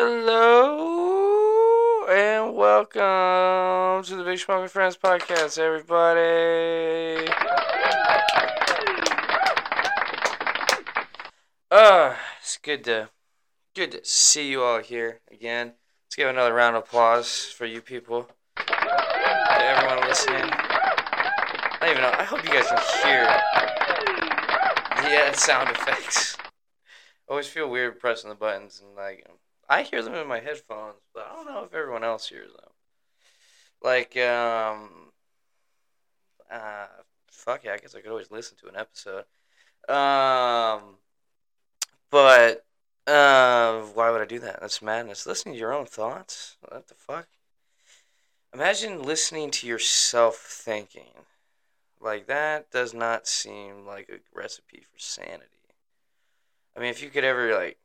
Hello and welcome to the Big Smoking Friends podcast, everybody. Uh, it's good to good to see you all here again. Let's give another round of applause for you people. To everyone listening. I don't even know. I hope you guys can hear the uh, sound effects. I always feel weird pressing the buttons and like I hear them in my headphones, but I don't know if everyone else hears them. Like, um, uh, fuck yeah, I guess I could always listen to an episode. Um, but, uh, why would I do that? That's madness. Listening to your own thoughts? What the fuck? Imagine listening to yourself thinking. Like, that does not seem like a recipe for sanity. I mean, if you could ever, like,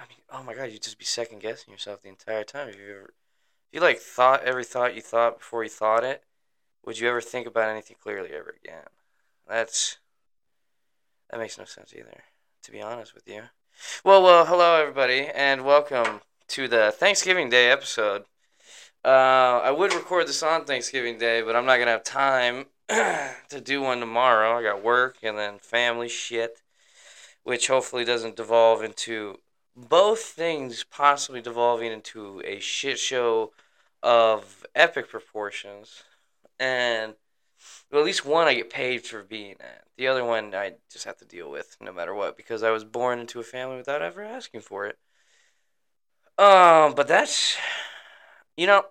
I mean, oh my god, you'd just be second guessing yourself the entire time. If you ever, if you like thought every thought you thought before you thought it, would you ever think about anything clearly ever again? That's that makes no sense either, to be honest with you. Well, well, hello everybody, and welcome to the Thanksgiving Day episode. Uh, I would record this on Thanksgiving Day, but I'm not gonna have time to do one tomorrow. I got work and then family shit, which hopefully doesn't devolve into both things possibly devolving into a shit show of epic proportions. And well, at least one I get paid for being at. The other one I just have to deal with no matter what because I was born into a family without ever asking for it. Um, but that's, you know,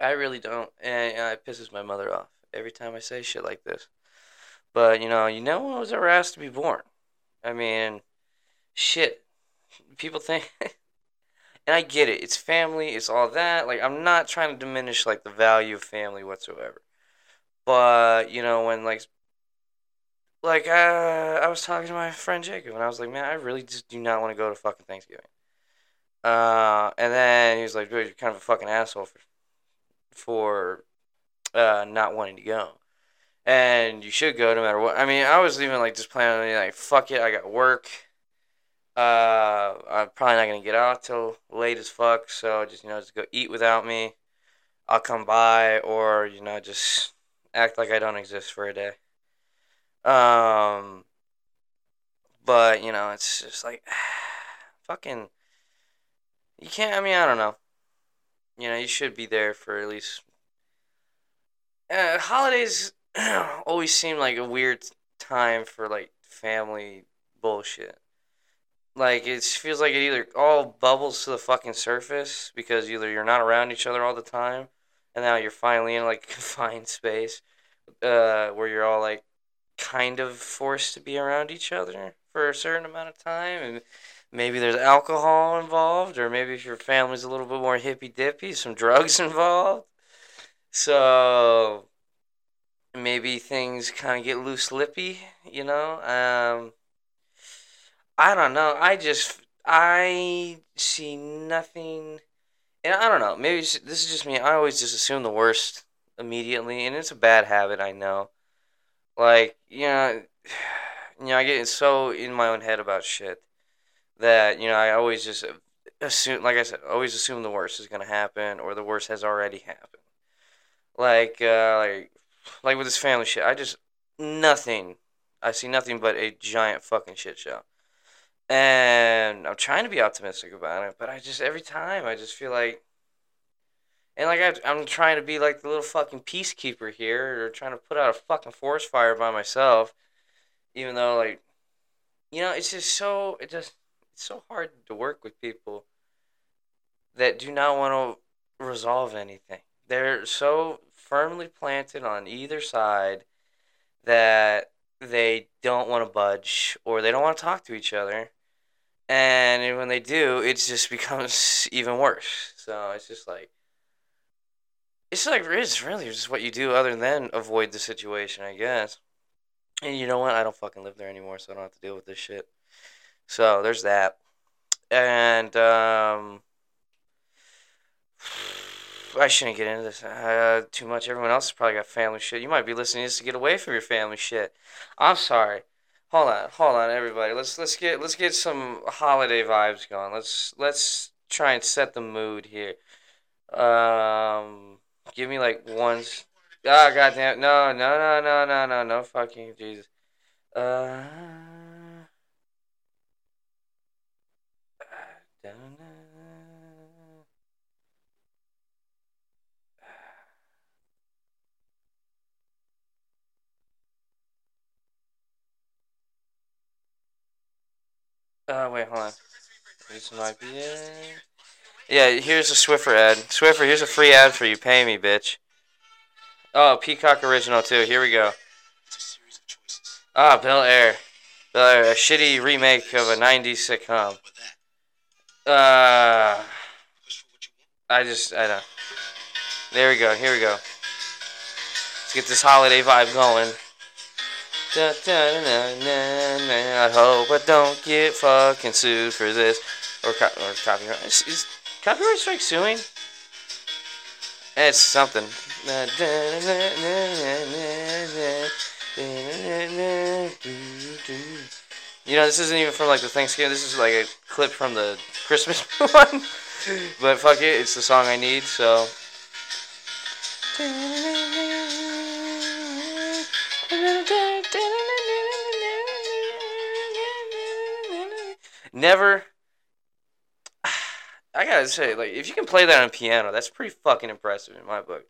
I really don't, and uh, it pisses my mother off every time I say shit like this. But you know, you no one was ever asked to be born. I mean, shit people think and I get it. It's family, it's all that. Like I'm not trying to diminish like the value of family whatsoever. But, you know, when like like uh, I was talking to my friend Jacob and I was like, "Man, I really just do not want to go to fucking Thanksgiving." Uh, and then he was like, "Dude, you're kind of a fucking asshole for for uh, not wanting to go." And you should go no matter what. I mean, I was even like just planning like, "Fuck it, I got work." Uh, I'm probably not gonna get out till late as fuck. So just you know, just go eat without me. I'll come by, or you know, just act like I don't exist for a day. Um, but you know, it's just like fucking. You can't. I mean, I don't know. You know, you should be there for at least. Uh, holidays always seem like a weird time for like family bullshit like it feels like it either all bubbles to the fucking surface because either you're not around each other all the time, and now you're finally in like confined space, uh, where you're all like kind of forced to be around each other for a certain amount of time, and maybe there's alcohol involved, or maybe if your family's a little bit more hippy dippy, some drugs involved. So maybe things kind of get loose lippy, you know. Um, I don't know. I just I see nothing, and I don't know. Maybe this is just me. I always just assume the worst immediately, and it's a bad habit. I know. Like you know, you know, I get so in my own head about shit that you know I always just assume, like I said, always assume the worst is gonna happen or the worst has already happened. Like uh, like like with this family shit, I just nothing. I see nothing but a giant fucking shit show and I'm trying to be optimistic about it, but I just every time I just feel like, and like I, I'm trying to be like the little fucking peacekeeper here, or trying to put out a fucking forest fire by myself, even though like, you know, it's just so it just it's so hard to work with people that do not want to resolve anything. They're so firmly planted on either side that they don't want to budge or they don't want to talk to each other and when they do, it just becomes even worse. So it's just like it's like it's really just what you do other than avoid the situation, I guess. And you know what? I don't fucking live there anymore, so I don't have to deal with this shit. So there's that. And um I shouldn't get into this uh, too much. Everyone else probably got family shit. You might be listening to this to get away from your family shit. I'm sorry. Hold on, hold on, everybody. Let's let's get let's get some holiday vibes going. Let's let's try and set the mood here. Um, give me like ones. Ah, oh, goddamn! No, no, no, no, no, no, no! Fucking Jesus. Uh. Uh, wait, hold on. This might be it. Yeah, here's a Swiffer ad. Swiffer, here's a free ad for you. Pay me, bitch. Oh, Peacock Original, too. Here we go. Ah, Bel Air. Air, a shitty remake of a 90s sitcom. Uh, I just, I don't. There we go, here we go. Let's get this holiday vibe going. Da, da, na, na, I hope I don't get fucking sued for this. Or, co- or copyright. Is, is copyright strike suing? It's something. You know, this isn't even from like the Thanksgiving. This is like a clip from the Christmas one. but fuck it, it's the song I need, so. Never. I gotta say, like, if you can play that on piano, that's pretty fucking impressive in my book.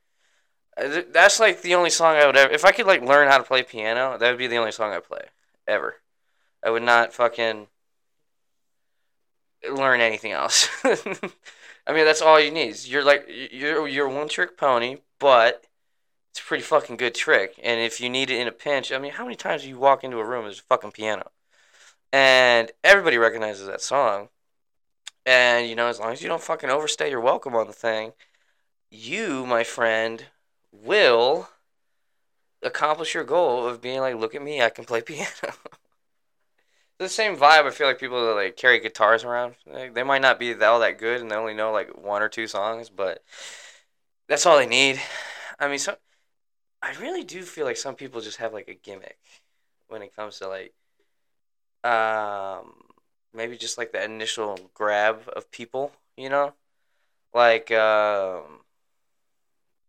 Uh, that's like the only song I would ever. If I could like learn how to play piano, that would be the only song I play ever. I would not fucking learn anything else. I mean, that's all you need. You're like you're you're one trick pony, but it's a pretty fucking good trick. And if you need it in a pinch, I mean, how many times do you walk into a room there's a fucking piano, and everybody recognizes that song. And you know, as long as you don't fucking overstay your welcome on the thing, you, my friend, will accomplish your goal of being like, look at me, I can play piano. the same vibe. I feel like people that like carry guitars around, they might not be all that good, and they only know like one or two songs, but that's all they need. I mean, so I really do feel like some people just have like a gimmick when it comes to like, um, maybe just like the initial grab of people, you know, like um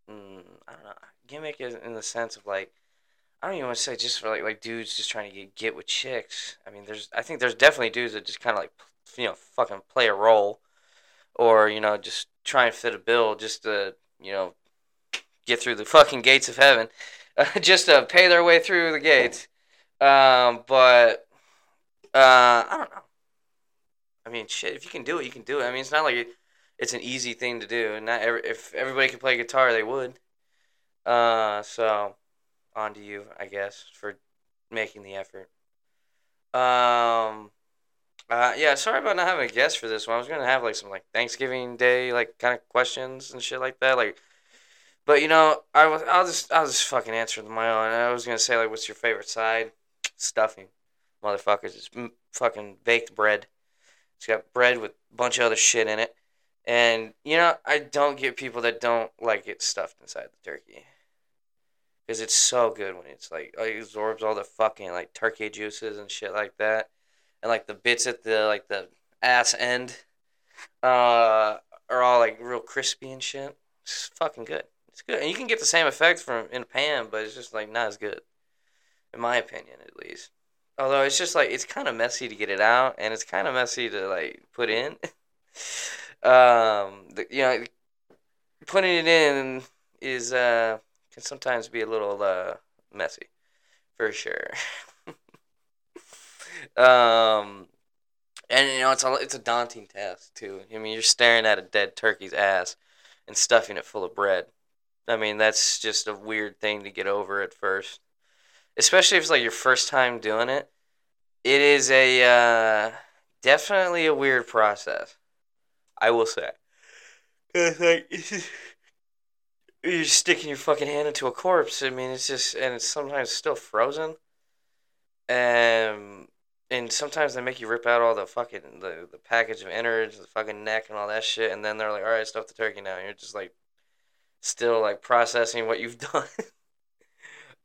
mm, I don't know. Gimmick is in the sense of like I don't even want to say just for like like dudes just trying to get get with chicks. I mean, there's I think there's definitely dudes that just kind of like you know fucking play a role, or you know just try and fit a bill just to you know get through the fucking gates of heaven, just to pay their way through the gates. Um, but uh, I don't know. I mean, shit. If you can do it, you can do it. I mean, it's not like it, it's an easy thing to do, and not every, if everybody could play guitar, they would. Uh, so on to you, I guess, for making the effort. Um, uh, yeah, sorry about not having a guest for this one. I was gonna have like some like Thanksgiving Day like kind of questions and shit like that, like. But you know, I was I'll just I'll just fucking answer my own. I was gonna say like, what's your favorite side? Stuffing, motherfuckers. It's fucking baked bread. It's got bread with a bunch of other shit in it. And you know, I don't get people that don't like it stuffed inside the turkey. Cause it's so good when it's like it absorbs all the fucking like turkey juices and shit like that, and like the bits at the like the ass end, uh, are all like real crispy and shit. It's fucking good. It's good, and you can get the same effect from in a pan, but it's just like not as good, in my opinion, at least. Although it's just like it's kind of messy to get it out, and it's kind of messy to like put in. um, the, you know, putting it in is uh can sometimes be a little uh messy, for sure. um, and you know it's a it's a daunting task too. I mean, you're staring at a dead turkey's ass and stuffing it full of bread. I mean, that's just a weird thing to get over at first, especially if it's like your first time doing it. It is a uh, definitely a weird process. I will say. It's like you're sticking your fucking hand into a corpse. I mean, it's just and it's sometimes still frozen. And and sometimes they make you rip out all the fucking the, the package of innards, the fucking neck and all that shit, and then they're like, "All right, stuff the turkey now." And you're just like still like processing what you've done.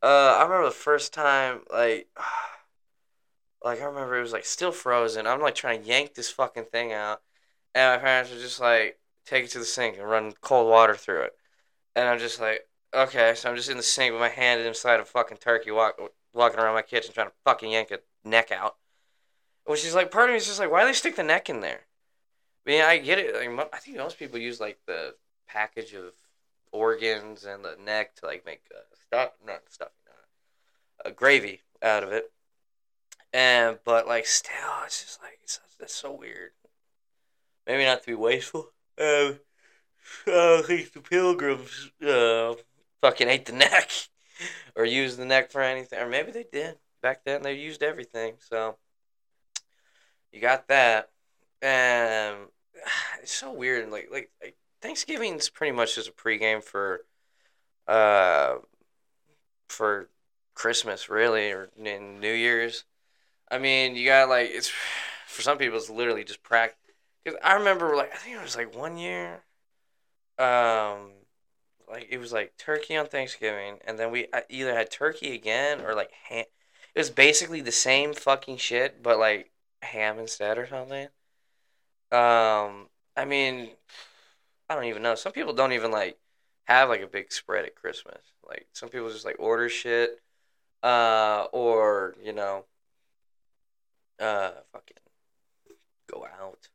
uh, I remember the first time like like I remember it was like still frozen. I'm like trying to yank this fucking thing out and my parents were just like, take it to the sink and run cold water through it. And I'm just like, okay, so I'm just in the sink with my hand inside a fucking turkey, walk, walking around my kitchen trying to fucking yank a neck out. Which is like, part of me is just like, why do they stick the neck in there? I mean, I get it. Like, I think most people use like the package of organs and the neck to like make uh, stuff, not stuff, uh, gravy out of it. And but like still, it's just like it's, that's so weird. Maybe not to be wasteful. Um, I think the pilgrims uh, fucking ate the neck or used the neck for anything, or maybe they did back then. They used everything, so you got that, and it's so weird. Like like, like Thanksgiving's pretty much just a pregame for uh for Christmas, really, or in New Year's. I mean, you got like it's for some people it's literally just practice. Because I remember like I think it was like one year, um, like it was like turkey on Thanksgiving, and then we either had turkey again or like ham. It was basically the same fucking shit, but like ham instead or something. Um, I mean, I don't even know. Some people don't even like have like a big spread at Christmas. Like some people just like order shit, uh, or you know, uh, fucking go out.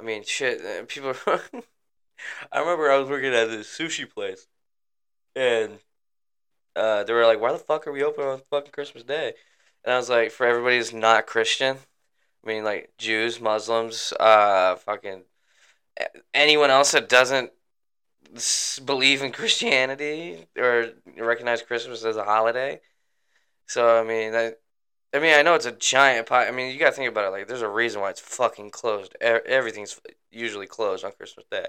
I mean, shit. Uh, people. I remember I was working at this sushi place, and uh, they were like, "Why the fuck are we open on fucking Christmas Day?" And I was like, "For everybody who's not Christian, I mean, like Jews, Muslims, uh, fucking anyone else that doesn't believe in Christianity or recognize Christmas as a holiday. So I mean, that I mean, I know it's a giant pie. I mean, you gotta think about it. Like, there's a reason why it's fucking closed. Everything's usually closed on Christmas Day.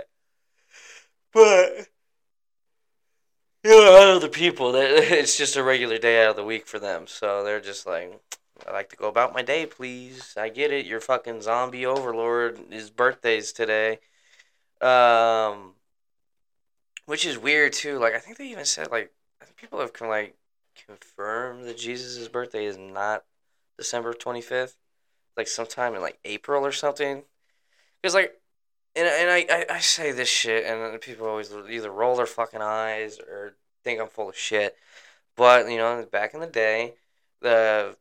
But you know, other people, that it's just a regular day out of the week for them. So they're just like, I like to go about my day, please. I get it. Your fucking zombie overlord. His birthday's today. Um, which is weird too. Like I think they even said like I think people have like confirmed that Jesus' birthday is not December 25th, like sometime in like April or something. Because like, and and I, I I say this shit, and people always either roll their fucking eyes or think I'm full of shit. But you know, back in the day, the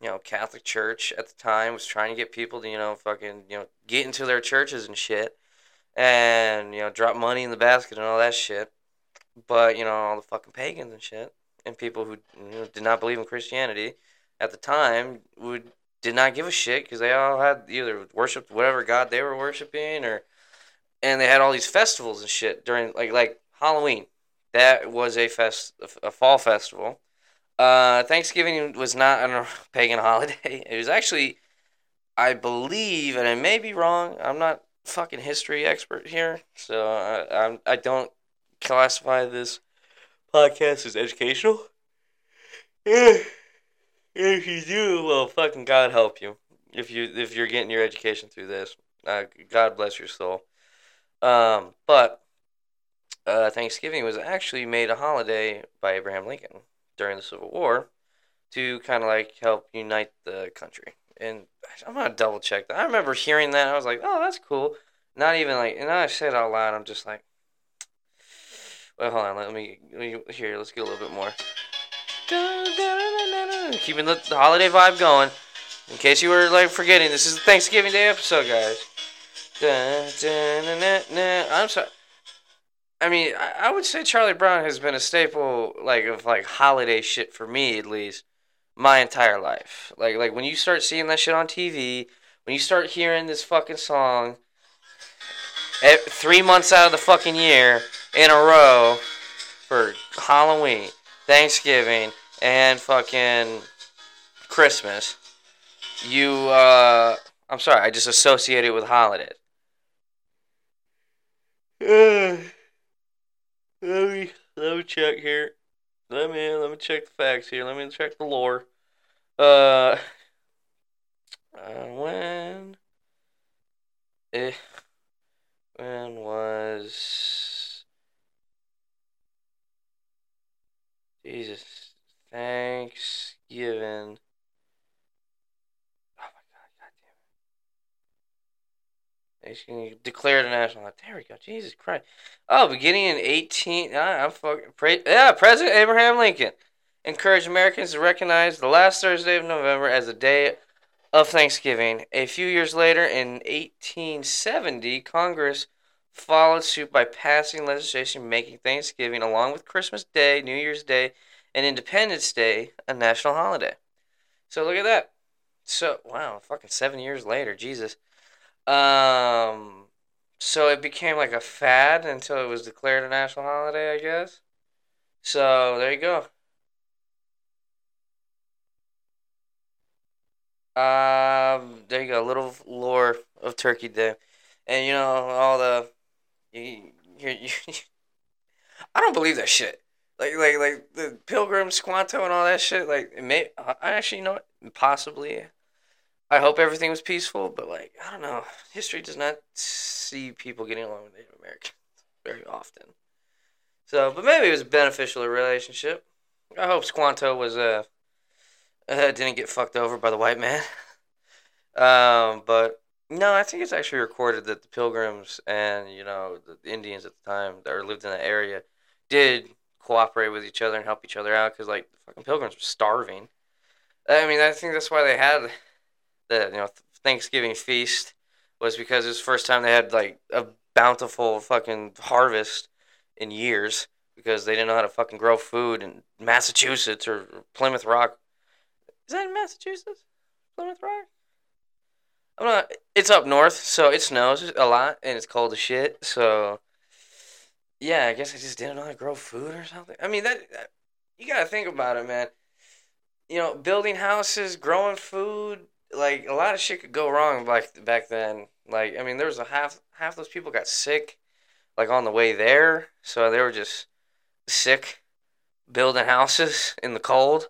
you know Catholic Church at the time was trying to get people to you know fucking you know get into their churches and shit, and you know drop money in the basket and all that shit. But you know all the fucking pagans and shit, and people who you know, did not believe in Christianity at the time would did not give a shit because they all had either worshipped whatever god they were worshiping or and they had all these festivals and shit during like like Halloween. That was a fest a fall festival. Uh, Thanksgiving was not a pagan holiday. It was actually, I believe, and I may be wrong. I'm not fucking history expert here, so I I'm, I don't classify this podcast as educational. If you do, well, fucking God help you. If you if you're getting your education through this, uh, God bless your soul. Um, but uh, Thanksgiving was actually made a holiday by Abraham Lincoln during the Civil War to kind of like help unite the country. And I'm gonna double check that. I remember hearing that. I was like, oh, that's cool. Not even like, and I said out loud. I'm just like, well, hold on. Let me, let me here. Let's get a little bit more. Keeping the, the holiday vibe going. In case you were like forgetting, this is the Thanksgiving Day episode, guys. I'm sorry. I mean, I, I would say Charlie Brown has been a staple, like of like holiday shit for me at least, my entire life. Like like when you start seeing that shit on TV, when you start hearing this fucking song, three months out of the fucking year in a row for Halloween, Thanksgiving, and fucking Christmas, you, uh, I'm sorry, I just associate it with holidays. Uh, let me, let me check here. Let me, let me check the facts here. Let me check the lore. Uh, uh when, eh, when was, Jesus. Thanksgiving. Oh my god, goddamn They declared a national. There we go. Jesus Christ. Oh, beginning in 18. Ah, I'm fucking. Pre- yeah, President Abraham Lincoln encouraged Americans to recognize the last Thursday of November as a day of Thanksgiving. A few years later, in 1870, Congress followed suit by passing legislation making Thanksgiving, along with Christmas Day, New Year's Day, and Independence Day, a national holiday. So look at that. So wow, fucking seven years later, Jesus. Um, so it became like a fad until it was declared a national holiday, I guess. So there you go. Um, there you go. A little lore of Turkey Day, and you know all the you, you, you I don't believe that shit. Like like like the Pilgrim Squanto and all that shit. Like it may I actually know it possibly. I hope everything was peaceful, but like I don't know. History does not see people getting along with Native Americans very often. So, but maybe it was a beneficial relationship. I hope Squanto was uh, uh didn't get fucked over by the white man. um, but no, I think it's actually recorded that the Pilgrims and you know the Indians at the time that lived in that area did cooperate with each other and help each other out because like the fucking Pilgrims were starving. I mean, I think that's why they had the you know Thanksgiving feast was because it was the first time they had like a bountiful fucking harvest in years because they didn't know how to fucking grow food in Massachusetts or Plymouth Rock. Is that in Massachusetts? Plymouth Rock? I'm not. It's up north, so it snows a lot and it's cold as shit. So, yeah, I guess I just didn't know how to grow food or something. I mean, that, that you gotta think about it, man. You know, building houses, growing food, like a lot of shit could go wrong back back then. Like I mean, there was a half half those people got sick, like on the way there, so they were just sick, building houses in the cold.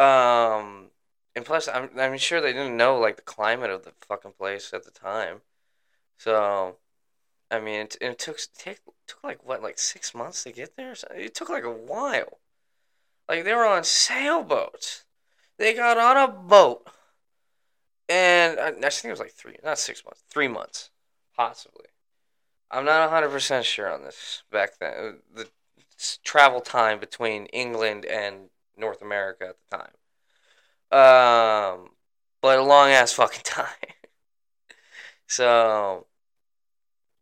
Um, and plus, I'm I'm sure they didn't know like the climate of the fucking place at the time. So, I mean, it, it took take, took like what like six months to get there. It took like a while. Like they were on sailboats. They got on a boat and I, I think it was like three, not six months, three months, possibly. I'm not 100% sure on this back then. Uh, the travel time between England and North America at the time. Um, but a long ass fucking time. so,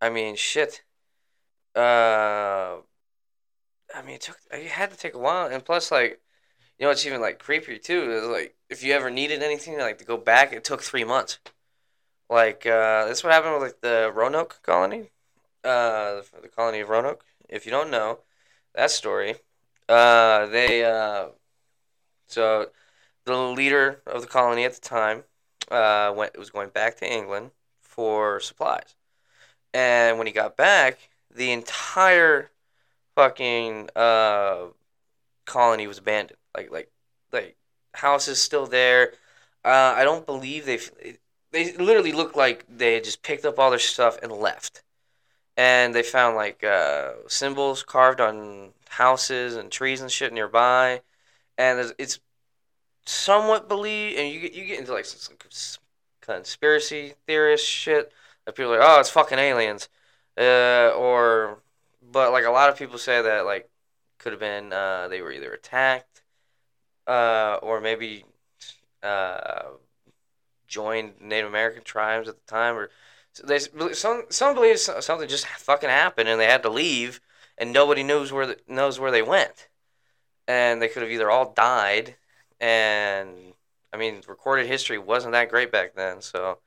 I mean, shit. Uh, I mean, it took. It had to take a while, and plus, like, you know, it's even like creepier too. Is like if you ever needed anything, like to go back, it took three months. Like uh, that's what happened with like the Roanoke colony, uh, the colony of Roanoke. If you don't know that story, uh, they uh, so the leader of the colony at the time uh, went was going back to England for supplies, and when he got back, the entire fucking uh, colony was abandoned. Like like like houses still there. Uh, I don't believe they they literally look like they had just picked up all their stuff and left. And they found like uh, symbols carved on houses and trees and shit nearby, and it's somewhat believed. And you get you get into like some conspiracy theorist shit. That people are like, oh, it's fucking aliens, uh, or but like a lot of people say that like could have been uh, they were either attacked uh, or maybe uh, joined Native American tribes at the time, or they some some believe something just fucking happened and they had to leave, and nobody knows where the, knows where they went, and they could have either all died, and I mean recorded history wasn't that great back then, so.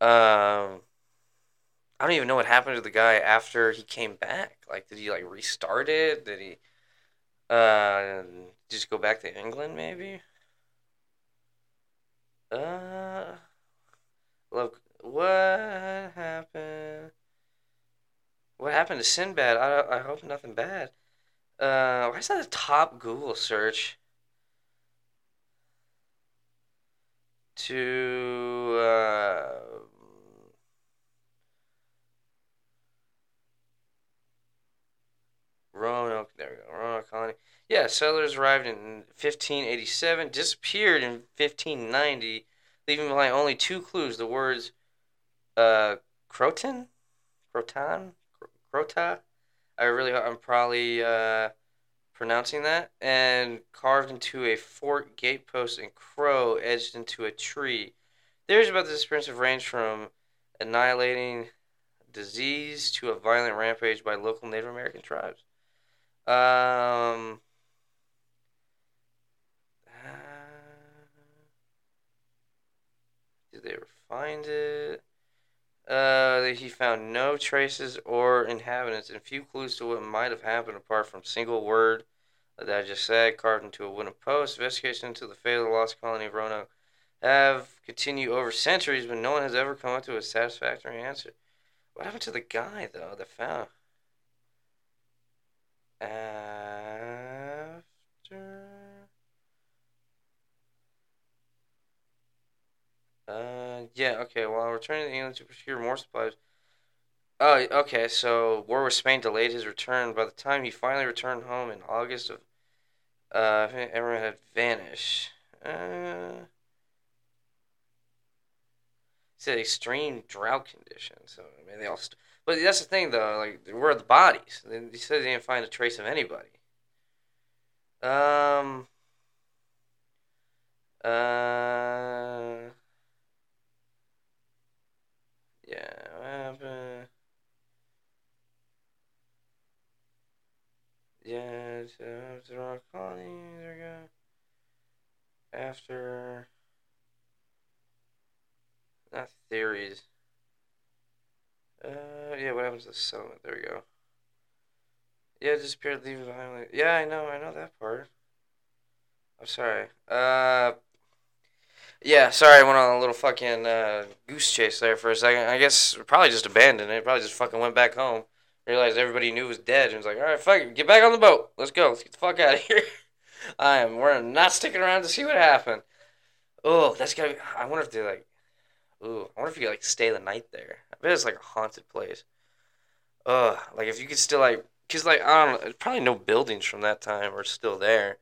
Um, I don't even know what happened to the guy after he came back. Like, did he like restart it? Did he? Uh, just go back to England, maybe. Uh, look, what happened? What happened to Sinbad? I I hope nothing bad. Uh, why is that a top Google search? To uh. Roanoke, there we go. Roanoke Colony. Yeah, settlers arrived in 1587, disappeared in 1590, leaving behind only two clues: the words uh, Croton, Croton, Crota. I really, I'm probably uh, pronouncing that, and carved into a fort gatepost and crow edged into a tree. Theories about this appearance have ranged from annihilating disease to a violent rampage by local Native American tribes. Um, did they find it? Uh, he found no traces or inhabitants and few clues to what might have happened apart from single word that I just said, carved into a wooden post. Investigation into the fate of the lost colony of Roanoke have continued over centuries, but no one has ever come up to a satisfactory answer. What happened to the guy though that found? After. Uh, yeah, okay. While returning to England to procure more supplies. Oh, okay. So war with Spain delayed his return. By the time he finally returned home in August of, uh, everyone had vanished. Uh, said extreme drought conditions. So I mean, they all. St- but that's the thing, though. Like, where are the bodies? He said they didn't find a trace of anybody. Um. Uh. Yeah. What happened? Yeah. It's, uh, rock colony. There we go. After. Not theories. Uh, yeah, what happens to the settlement? There we go. Yeah, disappeared, leaving behind. Yeah, I know, I know that part. I'm sorry. Uh, yeah, sorry, I went on a little fucking uh, goose chase there for a second. I guess probably just abandoned it. Probably just fucking went back home. Realized everybody knew was dead and was like, all right, fuck it, get back on the boat. Let's go. Let's get the fuck out of here. I am. We're not sticking around to see what happened. Oh, that's gotta be. I wonder if they like Ooh, I wonder if you could like stay the night there. I bet it's like a haunted place. Ugh, like if you could still like, cause like I don't know, probably no buildings from that time are still there,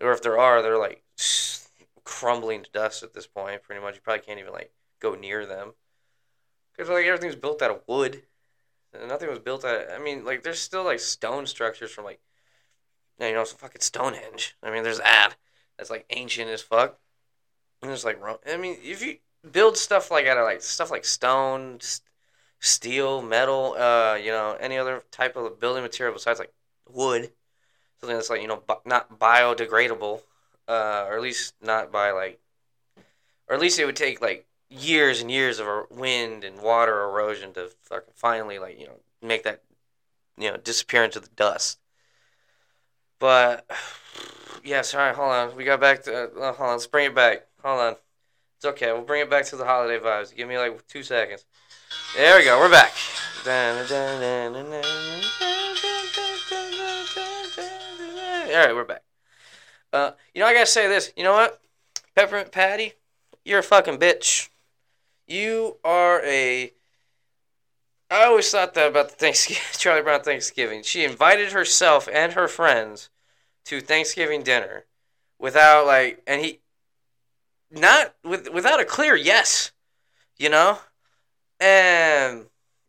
or if there are, they're like crumbling to dust at this point. Pretty much, you probably can't even like go near them, cause like everything's built out of wood. Nothing was built out. Of, I mean, like there's still like stone structures from like, you know, fucking Stonehenge. I mean, there's that. That's like ancient as fuck. And there's like, I mean, if you build stuff like out of like stuff like stone, steel, metal, uh, you know, any other type of building material besides like wood, something that's like you know not biodegradable, uh, or at least not by like, or at least it would take like years and years of wind and water erosion to fucking finally like you know make that you know disappear into the dust. But yeah, sorry, hold on. We got back to uh, hold on. Let's bring it back. Hold on. It's okay. We'll bring it back to the holiday vibes. Give me like two seconds. There we go. We're back. All right, we're back. Uh, you know, I gotta say this. You know what, Peppermint Patty, you're a fucking bitch. You are a. I always thought that about the Thanksgiving Charlie Brown Thanksgiving. She invited herself and her friends to Thanksgiving dinner without like, and he not with without a clear yes, you know, and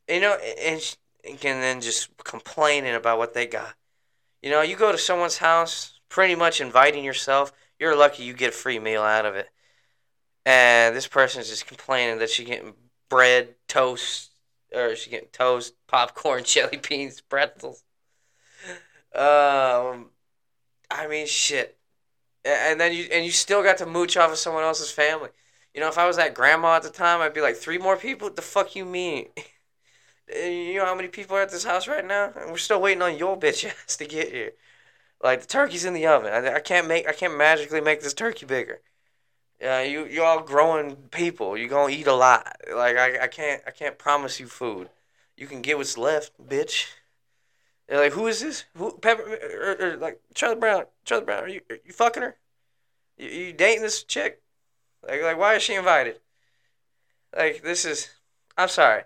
you know, and, and then just complaining about what they got. You know, you go to someone's house, pretty much inviting yourself. You're lucky you get a free meal out of it. And this person's just complaining that she getting bread, toast, or she getting toast, popcorn, jelly beans, pretzels. Um, I mean, shit and then you and you still got to mooch off of someone else's family. You know, if I was that grandma at the time, I'd be like, three more people? What the fuck you mean? you know how many people are at this house right now? And we're still waiting on your bitch ass to get here. Like the turkey's in the oven. I, I can't make I can't magically make this turkey bigger. Yeah, you you all growing people. You're gonna eat a lot. Like I, I can't I can't promise you food. You can get what's left, bitch. They're like, who is this? Who Pepper or, or, or like Charlie Brown? Charlie Brown, are you are you fucking her? You, you dating this chick? Like like why is she invited? Like this is, I'm sorry,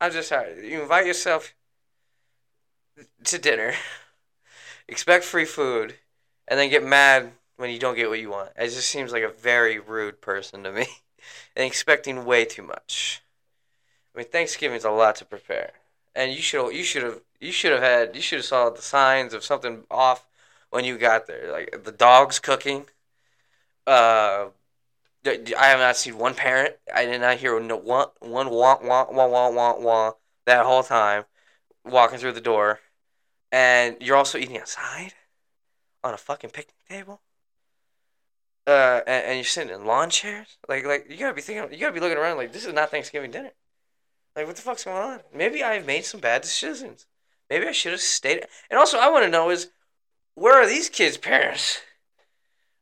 I'm just sorry. You invite yourself to dinner, expect free food, and then get mad when you don't get what you want. It just seems like a very rude person to me, and expecting way too much. I mean, Thanksgiving's a lot to prepare, and you should you should have you should have had you should have saw the signs of something off when you got there. Like the dogs cooking. Uh, I have not seen one parent. I did not hear one one wah wah wah wah wah wah that whole time walking through the door, and you're also eating outside on a fucking picnic table. Uh, and, and you're sitting in lawn chairs. Like, like you gotta be thinking, you gotta be looking around. Like, this is not Thanksgiving dinner. Like, what the fuck's going on? Maybe I've made some bad decisions. Maybe I should have stayed. And also, I want to know is, where are these kids' parents?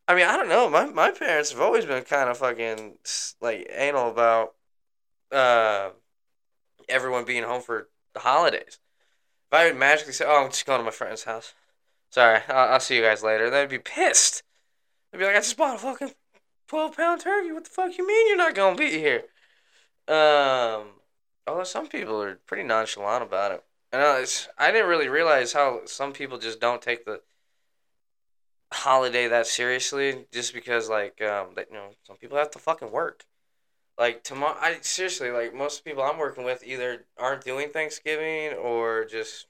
I mean, I don't know. My my parents have always been kind of fucking like anal about uh, everyone being home for the holidays. If I would magically say, "Oh, I'm just going to my friend's house," sorry, I'll, I'll see you guys later, they'd be pissed. They'd be like, "I just bought a fucking twelve pound turkey. What the fuck you mean you're not gonna be here?" Um, although some people are pretty nonchalant about it. I it's. I didn't really realize how some people just don't take the holiday that seriously just because like um that you know some people have to fucking work like tomorrow i seriously like most people i'm working with either aren't doing thanksgiving or just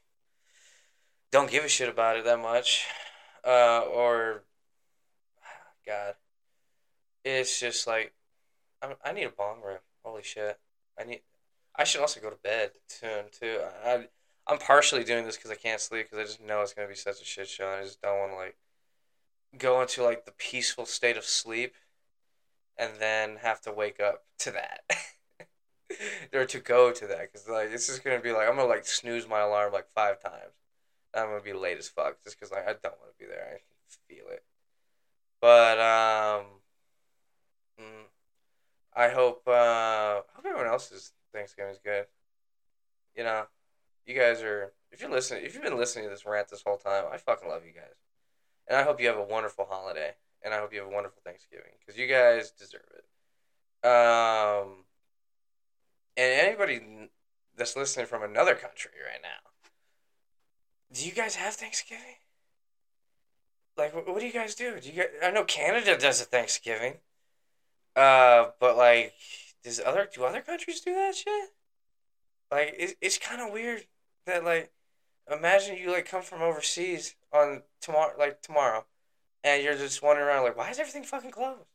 don't give a shit about it that much uh or god. It's just like i, I need a bong rip holy shit. I need i should also go to bed soon too. I i'm partially doing this because i can't sleep because i just know it's going to be such a shit show. And i just don't want to like go into like the peaceful state of sleep and then have to wake up to that. Or to go to that because like it's just gonna be like i'm gonna like snooze my alarm like five times. I'm gonna be late as fuck just because like i don't want to be there. I can feel it. But um mm, i hope uh I hope everyone else's thanksgiving is good. You know you guys are if you're listening if you've been listening to this rant this whole time i fucking love you guys. And I hope you have a wonderful holiday. And I hope you have a wonderful Thanksgiving because you guys deserve it. Um, and anybody that's listening from another country right now, do you guys have Thanksgiving? Like, what, what do you guys do? Do you guys, I know Canada does a Thanksgiving. Uh, but like, does other do other countries do that shit? Like, it's it's kind of weird that like imagine you like come from overseas on tomorrow, like tomorrow, and you're just wandering around like, why is everything fucking closed?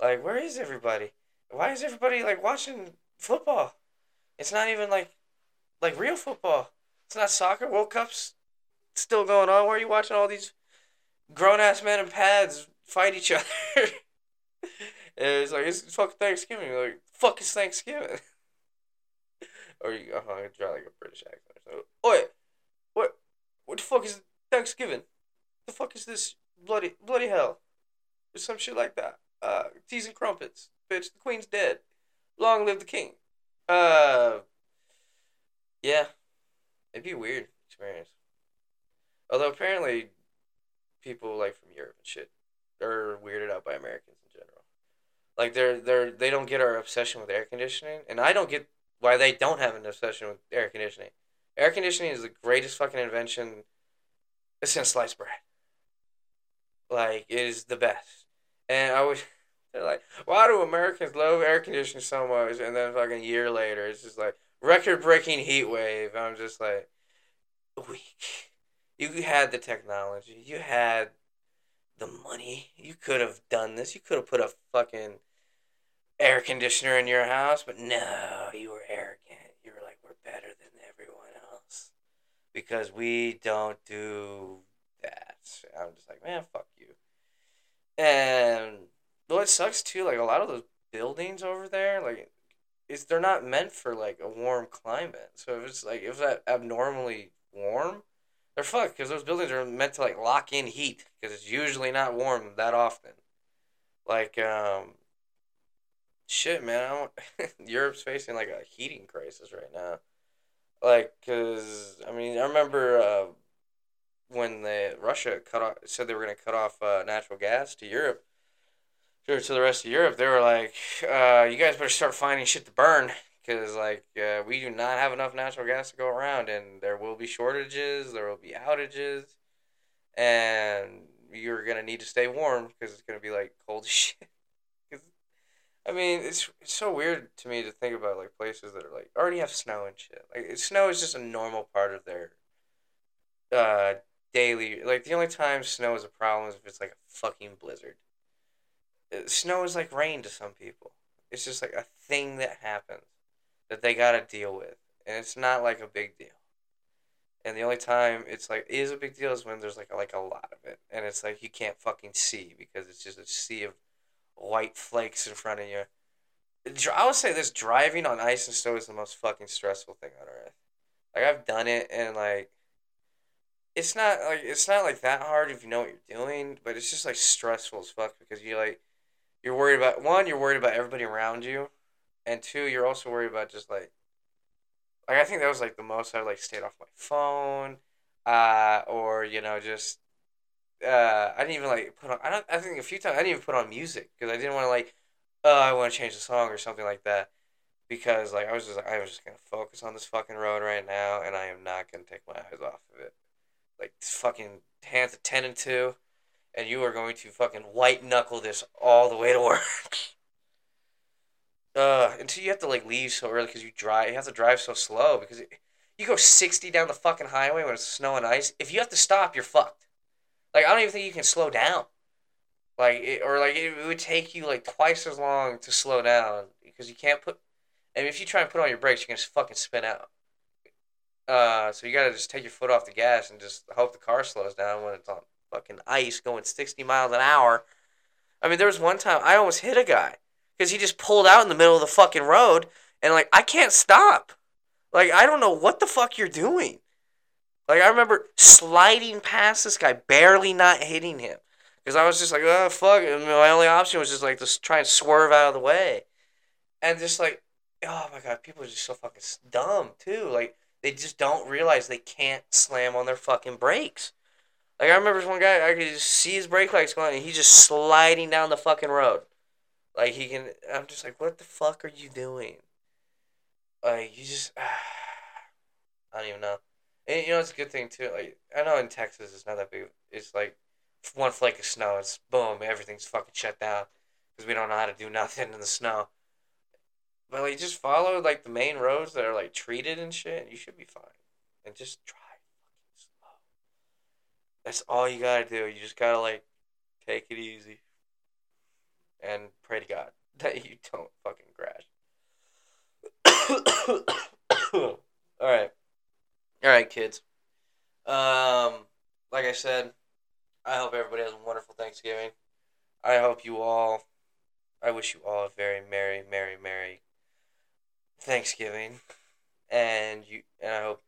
Like, where is everybody? Why is everybody like watching football? It's not even like, like real football. It's not soccer. World Cup's still going on. Why are you watching all these grown ass men in pads fight each other? it's like it's fucking Thanksgiving. You're like, fuck is Thanksgiving? or you, uh, I try like a British accent. So, wait, what? What the fuck is Thanksgiving? The fuck is this? Bloody, bloody hell! Or some shit like that. Uh, teas and crumpets. Bitch, the queen's dead. Long live the king. Uh, yeah, it'd be weird experience. Although apparently, people like from Europe and shit are weirded out by Americans in general. Like they're they're they don't get our obsession with air conditioning, and I don't get why they don't have an obsession with air conditioning. Air conditioning is the greatest fucking invention since sliced bread. Like, it is the best. And I was, like, why do Americans love air conditioning so much? And then fucking a year later, it's just like, record breaking heat wave. I'm just like, weak. You had the technology. You had the money. You could have done this. You could have put a fucking air conditioner in your house, but no, you were arrogant You were like, we're better than everyone else because we don't do. I'm just like, man, fuck you. And though it sucks too, like a lot of those buildings over there, like it's they're not meant for like a warm climate. So if it's like if that abnormally warm, they're fucked because those buildings are meant to like lock in heat because it's usually not warm that often. Like um, shit, man, Europe's facing like a heating crisis right now. Like, cause I mean, I remember uh, when the Russia cut off, said they were gonna cut off uh, natural gas to Europe, to the rest of Europe. They were like, uh, "You guys better start finding shit to burn." Because like uh, we do not have enough natural gas to go around, and there will be shortages, there will be outages, and you're gonna need to stay warm because it's gonna be like cold shit. I mean, it's it's so weird to me to think about like places that are like already have snow and shit. Like snow is just a normal part of their uh daily. Like the only time snow is a problem is if it's like a fucking blizzard. Uh, Snow is like rain to some people. It's just like a thing that happens that they gotta deal with, and it's not like a big deal. And the only time it's like it is a big deal is when there's like like a lot of it, and it's like you can't fucking see because it's just a sea of white flakes in front of you. I would say this: driving on ice and snow is the most fucking stressful thing on earth. Like I've done it, and like it's not like it's not like that hard if you know what you're doing, but it's just like stressful as fuck because you like you're worried about one, you're worried about everybody around you, and two, you're also worried about just like like I think that was like the most I like stayed off my phone, uh, or you know just uh, I didn't even like put on. I don't. I think a few times I didn't even put on music because I didn't want to like. Oh, I want to change the song or something like that, because like I was just I was just gonna focus on this fucking road right now, and I am not gonna take my eyes off of it. Like fucking hands at ten and two, and you are going to fucking white knuckle this all the way to work. uh, until you have to like leave so early because you drive. You have to drive so slow because it, you go sixty down the fucking highway when it's snow and ice. If you have to stop, you're fucked. Like I don't even think you can slow down. Like it, or like it, it would take you like twice as long to slow down because you can't put. And if you try and put on your brakes, you're gonna fucking spin out. Uh, so you gotta just take your foot off the gas and just hope the car slows down when it's on fucking ice going sixty miles an hour. I mean, there was one time I almost hit a guy because he just pulled out in the middle of the fucking road and like I can't stop. Like I don't know what the fuck you're doing. Like I remember sliding past this guy, barely not hitting him, because I was just like, oh fuck. And my only option was just like to try and swerve out of the way, and just like, oh my god, people are just so fucking dumb too. Like they just don't realize they can't slam on their fucking brakes. Like I remember this one guy, I could just see his brake lights going, and he's just sliding down the fucking road. Like he can, I'm just like, what the fuck are you doing? Like you just, I don't even know. And you know, it's a good thing too. Like I know in Texas, it's not that big. It's like one flake of snow, it's boom, everything's fucking shut down because we don't know how to do nothing in the snow. But like, just follow like the main roads that are like treated and shit, and you should be fine. And just drive fucking slow. That's all you gotta do. You just gotta like take it easy and pray to God that you don't fucking crash. all right. All right, kids. Um, like I said, I hope everybody has a wonderful Thanksgiving. I hope you all. I wish you all a very merry, merry, merry Thanksgiving, and you and I hope.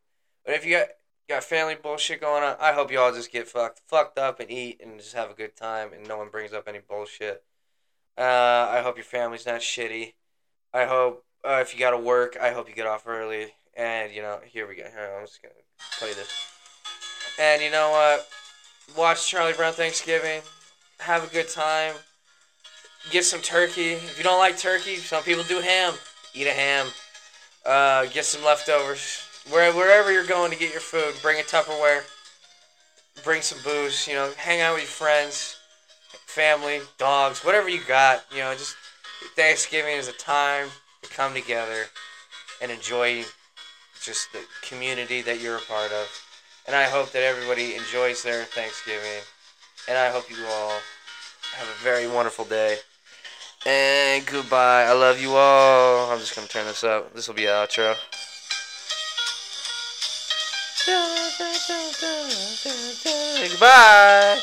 But if you got got family bullshit going on, I hope you all just get fucked, fucked up, and eat, and just have a good time, and no one brings up any bullshit. Uh, I hope your family's not shitty. I hope uh, if you got to work, I hope you get off early. And you know, here we go. Here, I'm just gonna play this. And you know what? Watch Charlie Brown Thanksgiving. Have a good time. Get some turkey. If you don't like turkey, some people do ham. Eat a ham. Uh, get some leftovers. Where wherever you're going to get your food, bring a Tupperware. Bring some booze. You know, hang out with your friends, family, dogs, whatever you got. You know, just Thanksgiving is a time to come together and enjoy just the community that you're a part of. And I hope that everybody enjoys their Thanksgiving. And I hope you all have a very wonderful day. And goodbye. I love you all. I'm just going to turn this up. This will be an outro. Goodbye.